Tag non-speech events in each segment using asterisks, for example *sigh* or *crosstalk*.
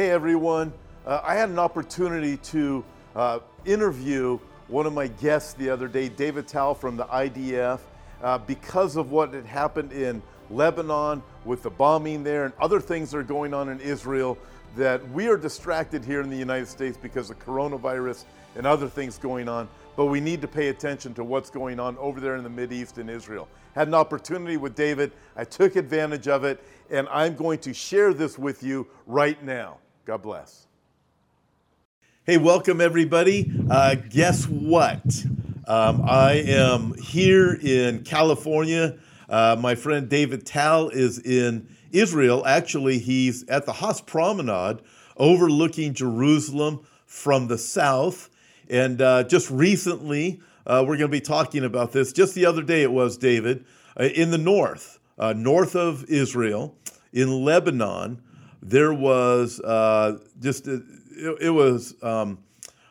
Hey everyone, uh, I had an opportunity to uh, interview one of my guests the other day, David Tal from the IDF, uh, because of what had happened in Lebanon with the bombing there and other things that are going on in Israel. That we are distracted here in the United States because of coronavirus and other things going on, but we need to pay attention to what's going on over there in the East in Israel. Had an opportunity with David, I took advantage of it, and I'm going to share this with you right now. God bless. Hey, welcome everybody. Uh, guess what? Um, I am here in California. Uh, my friend David Tal is in Israel. Actually, he's at the Haas Promenade overlooking Jerusalem from the south. And uh, just recently, uh, we're going to be talking about this. Just the other day, it was, David, uh, in the north, uh, north of Israel, in Lebanon, there was uh, just, it, it was um,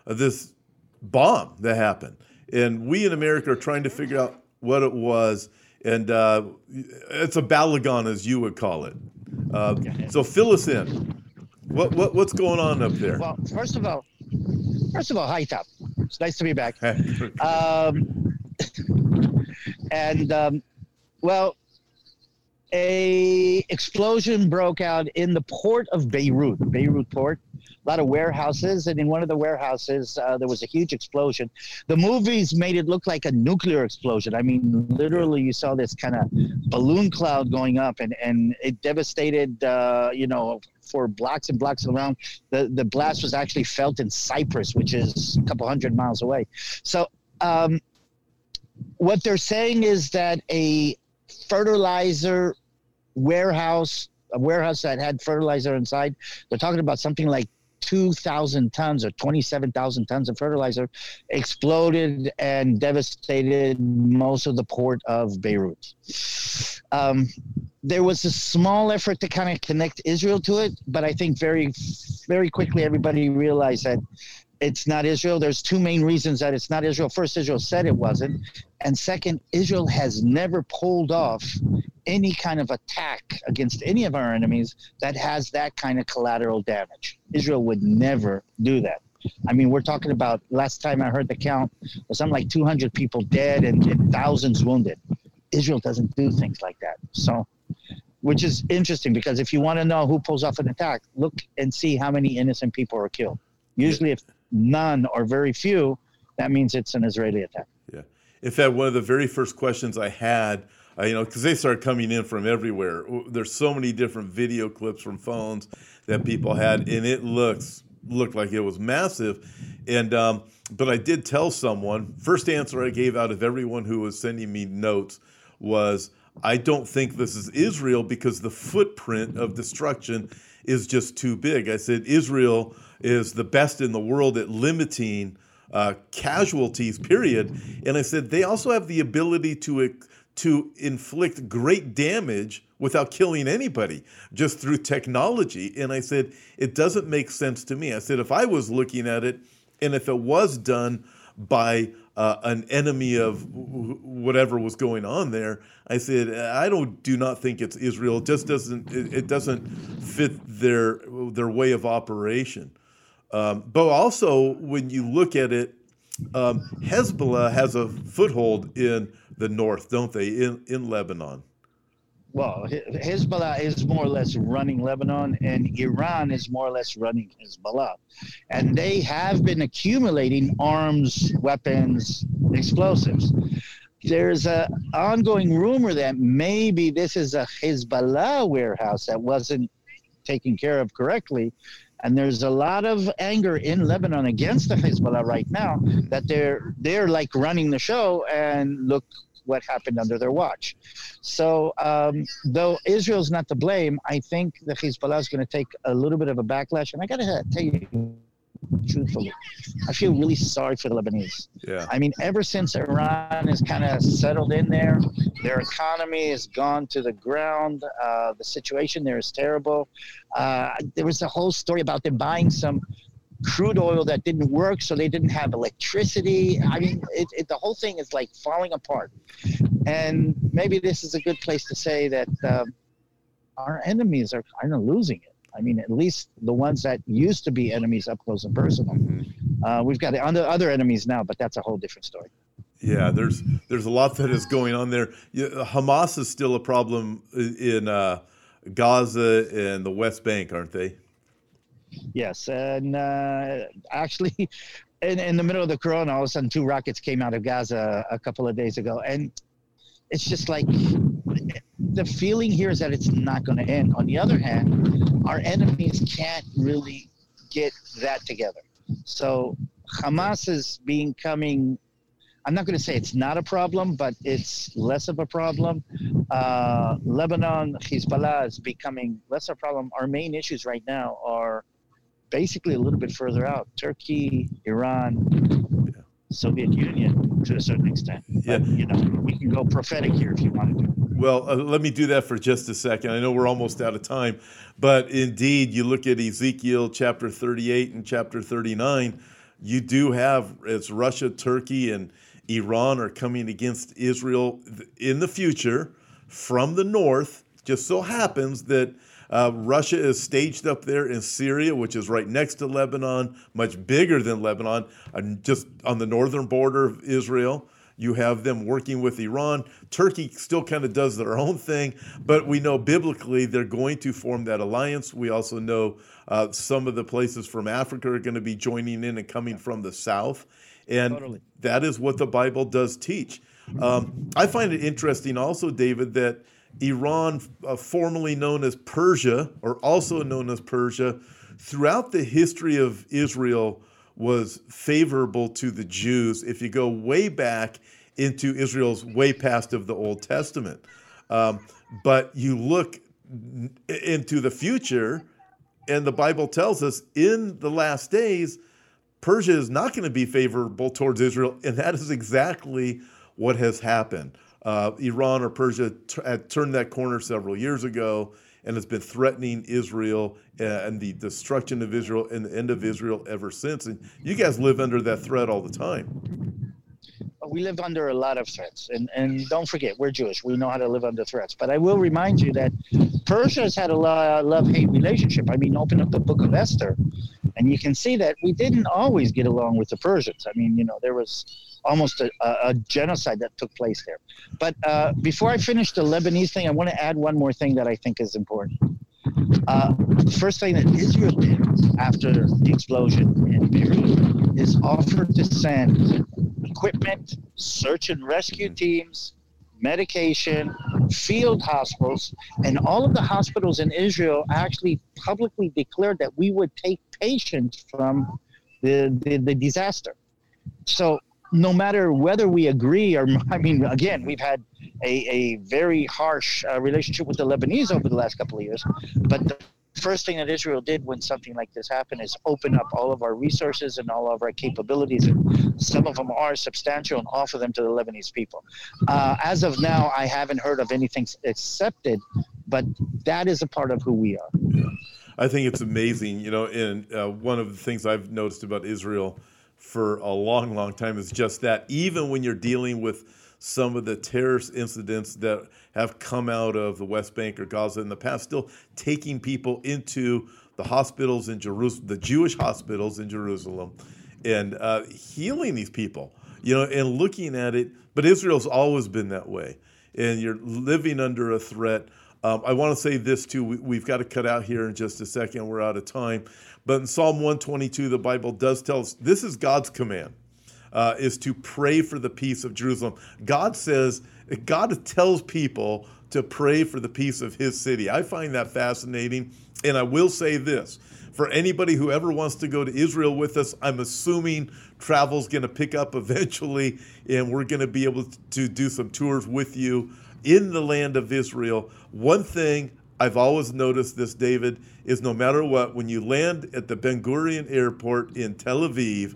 this bomb that happened. And we in America are trying to figure out what it was. And uh, it's a balagan, as you would call it. so fill us in. What, what, what's going on up there? Well, first of all, first of all, hi Tom. It's nice to be back. um, *laughs* and um, well, a explosion broke out in the port of Beirut, Beirut port. A lot of warehouses, and in one of the warehouses, uh, there was a huge explosion. The movies made it look like a nuclear explosion. I mean, literally, you saw this kind of balloon cloud going up, and and it devastated, uh, you know, for blocks and blocks around. The the blast was actually felt in Cyprus, which is a couple hundred miles away. So. Um, what they're saying is that a fertilizer warehouse, a warehouse that had fertilizer inside. They're talking about something like 2,000 tons or 27,000 tons of fertilizer exploded and devastated most of the port of Beirut. Um, there was a small effort to kind of connect Israel to it, but I think very, very quickly everybody realized that it's not Israel. There's two main reasons that it's not Israel. First, Israel said it wasn't. And second, Israel has never pulled off any kind of attack against any of our enemies that has that kind of collateral damage. Israel would never do that. I mean, we're talking about last time I heard the count was something like 200 people dead and, and thousands wounded. Israel doesn't do things like that. So, which is interesting because if you want to know who pulls off an attack, look and see how many innocent people are killed. Usually, if none or very few, that means it's an Israeli attack. Yeah. In fact, one of the very first questions I had, uh, you know, because they started coming in from everywhere. There's so many different video clips from phones that people had, and it looks looked like it was massive. And um, but I did tell someone. First answer I gave out of everyone who was sending me notes was, I don't think this is Israel because the footprint of destruction is just too big. I said Israel is the best in the world at limiting uh, casualties, period. And I said they also have the ability to to inflict great damage without killing anybody, just through technology. And I said it doesn't make sense to me. I said if I was looking at it, and if it was done by uh, an enemy of whatever was going on there. I said, I don't do not think it's Israel. It just doesn't it, it doesn't fit their their way of operation. Um, but also, when you look at it, um, Hezbollah has a foothold in the north, don't they, in, in Lebanon? Well, Hezbollah is more or less running Lebanon, and Iran is more or less running Hezbollah. And they have been accumulating arms, weapons, explosives. There's an ongoing rumor that maybe this is a Hezbollah warehouse that wasn't taken care of correctly and there's a lot of anger in Lebanon against the Hezbollah right now that they're they're like running the show and look what happened under their watch. So um, though Israel's not to blame, I think the Hezbollah is going to take a little bit of a backlash. And I got to tell you, truthfully. I feel really sorry for the Lebanese. Yeah. I mean, ever since Iran has kind of settled in there, their economy has gone to the ground. Uh, the situation there is terrible. Uh, there was a whole story about them buying some crude oil that didn't work, so they didn't have electricity. I mean, it, it, the whole thing is like falling apart. And maybe this is a good place to say that um, our enemies are kind of losing it. I mean, at least the ones that used to be enemies up close and personal. Mm-hmm. Uh, we've got other other enemies now, but that's a whole different story. Yeah, there's there's a lot that is going on there. Hamas is still a problem in uh, Gaza and the West Bank, aren't they? Yes, and uh, actually, *laughs* in, in the middle of the corona, all of a sudden, two rockets came out of Gaza a couple of days ago, and it's just like the feeling here is that it's not going to end. On the other hand, our enemies can't really get that together. So Hamas is becoming I'm not going to say it's not a problem, but it's less of a problem. Uh, Lebanon, Hezbollah is becoming less of a problem. Our main issues right now are basically a little bit further out Turkey, Iran. Soviet Union to a certain extent. Yeah. But, you know, we can go prophetic here if you want to. Well, uh, let me do that for just a second. I know we're almost out of time, but indeed, you look at Ezekiel chapter 38 and chapter 39, you do have it's Russia, Turkey, and Iran are coming against Israel in the future from the north. Just so happens that uh, Russia is staged up there in Syria, which is right next to Lebanon, much bigger than Lebanon, and just on the northern border of Israel. You have them working with Iran. Turkey still kind of does their own thing, but we know biblically they're going to form that alliance. We also know uh, some of the places from Africa are going to be joining in and coming from the south. And totally. that is what the Bible does teach. Um, I find it interesting also, David, that Iran, uh, formerly known as Persia, or also known as Persia, throughout the history of Israel was favorable to the Jews. If you go way back into Israel's way past of the Old Testament, um, but you look into the future, and the Bible tells us in the last days Persia is not going to be favorable towards Israel, and that is exactly what has happened. Uh, Iran or Persia t- had turned that corner several years ago and has been threatening Israel uh, and the destruction of Israel and the end of Israel ever since. And you guys live under that threat all the time. We live under a lot of threats. And, and don't forget, we're Jewish. We know how to live under threats. But I will remind you that Persia has had a love hate relationship. I mean, open up the book of Esther and you can see that we didn't always get along with the Persians. I mean, you know, there was almost a, a genocide that took place there. But uh, before I finish the Lebanese thing, I want to add one more thing that I think is important. Uh, the first thing that Israel did after the explosion in Beirut is offer to send equipment, search and rescue teams, medication, field hospitals, and all of the hospitals in Israel actually publicly declared that we would take patients from the, the, the disaster. So no matter whether we agree or, *laughs* I mean, again, we've had a, a very harsh uh, relationship with the Lebanese over the last couple of years, but the first thing that Israel did when something like this happened is open up all of our resources and all of our capabilities. And some of them are substantial and offer them to the Lebanese people. Uh, as of now, I haven't heard of anything accepted, but that is a part of who we are. Yeah. I think it's amazing, you know, and uh, one of the things I've noticed about Israel for a long, long time is just that even when you're dealing with some of the terrorist incidents that have come out of the West Bank or Gaza in the past, still taking people into the hospitals in Jerusalem, the Jewish hospitals in Jerusalem, and uh, healing these people, you know, and looking at it. But Israel's always been that way, and you're living under a threat. Um, I want to say this too. We, have got to cut out here in just a second. We're out of time. But in Psalm 122, the Bible does tell us this is God's command uh, is to pray for the peace of Jerusalem. God says, God tells people to pray for the peace of his city. I find that fascinating. And I will say this for anybody who ever wants to go to Israel with us, I'm assuming travel's going to pick up *laughs* eventually, and we're going to be able to do some tours with you in the land of Israel. One thing I've always noticed this, David, is no matter what, when you land at the Ben Gurion Airport in Tel Aviv,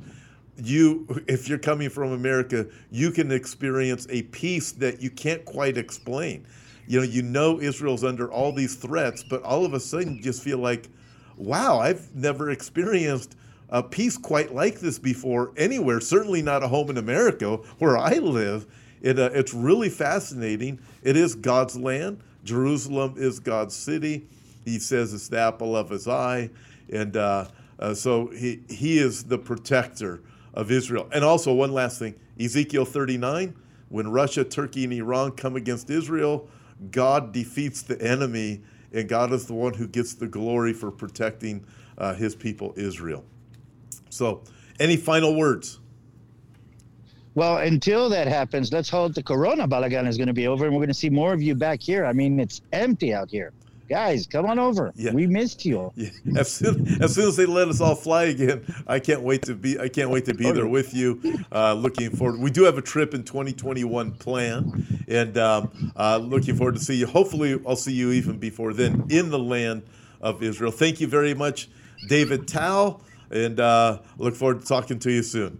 you if you're coming from america you can experience a peace that you can't quite explain you know you know israel's under all these threats but all of a sudden you just feel like wow i've never experienced a peace quite like this before anywhere certainly not a home in america where i live it, uh, it's really fascinating it is god's land jerusalem is god's city He says it's the apple of his eye. And uh, uh, so he, he is the protector of Israel. And also, one last thing Ezekiel 39, when Russia, Turkey, and Iran come against Israel, God defeats the enemy, and God is the one who gets the glory for protecting uh, his people, Israel. So, any final words? Well, until that happens, let's hope the Corona Balagan is going to be over and we're going to see more of you back here. I mean, it's empty out here. Guys, come on over. Yeah. We missed you. Yeah. *laughs* As soon as soon as they let us all fly again, I can't wait to be. I can't wait to be there with you. Uh, looking forward. We do have a trip in 2021 planned, and um, uh, looking forward to see you. Hopefully, I'll see you even before then in the land of Israel. Thank you very much, David Tal, and uh, look forward to talking to you soon.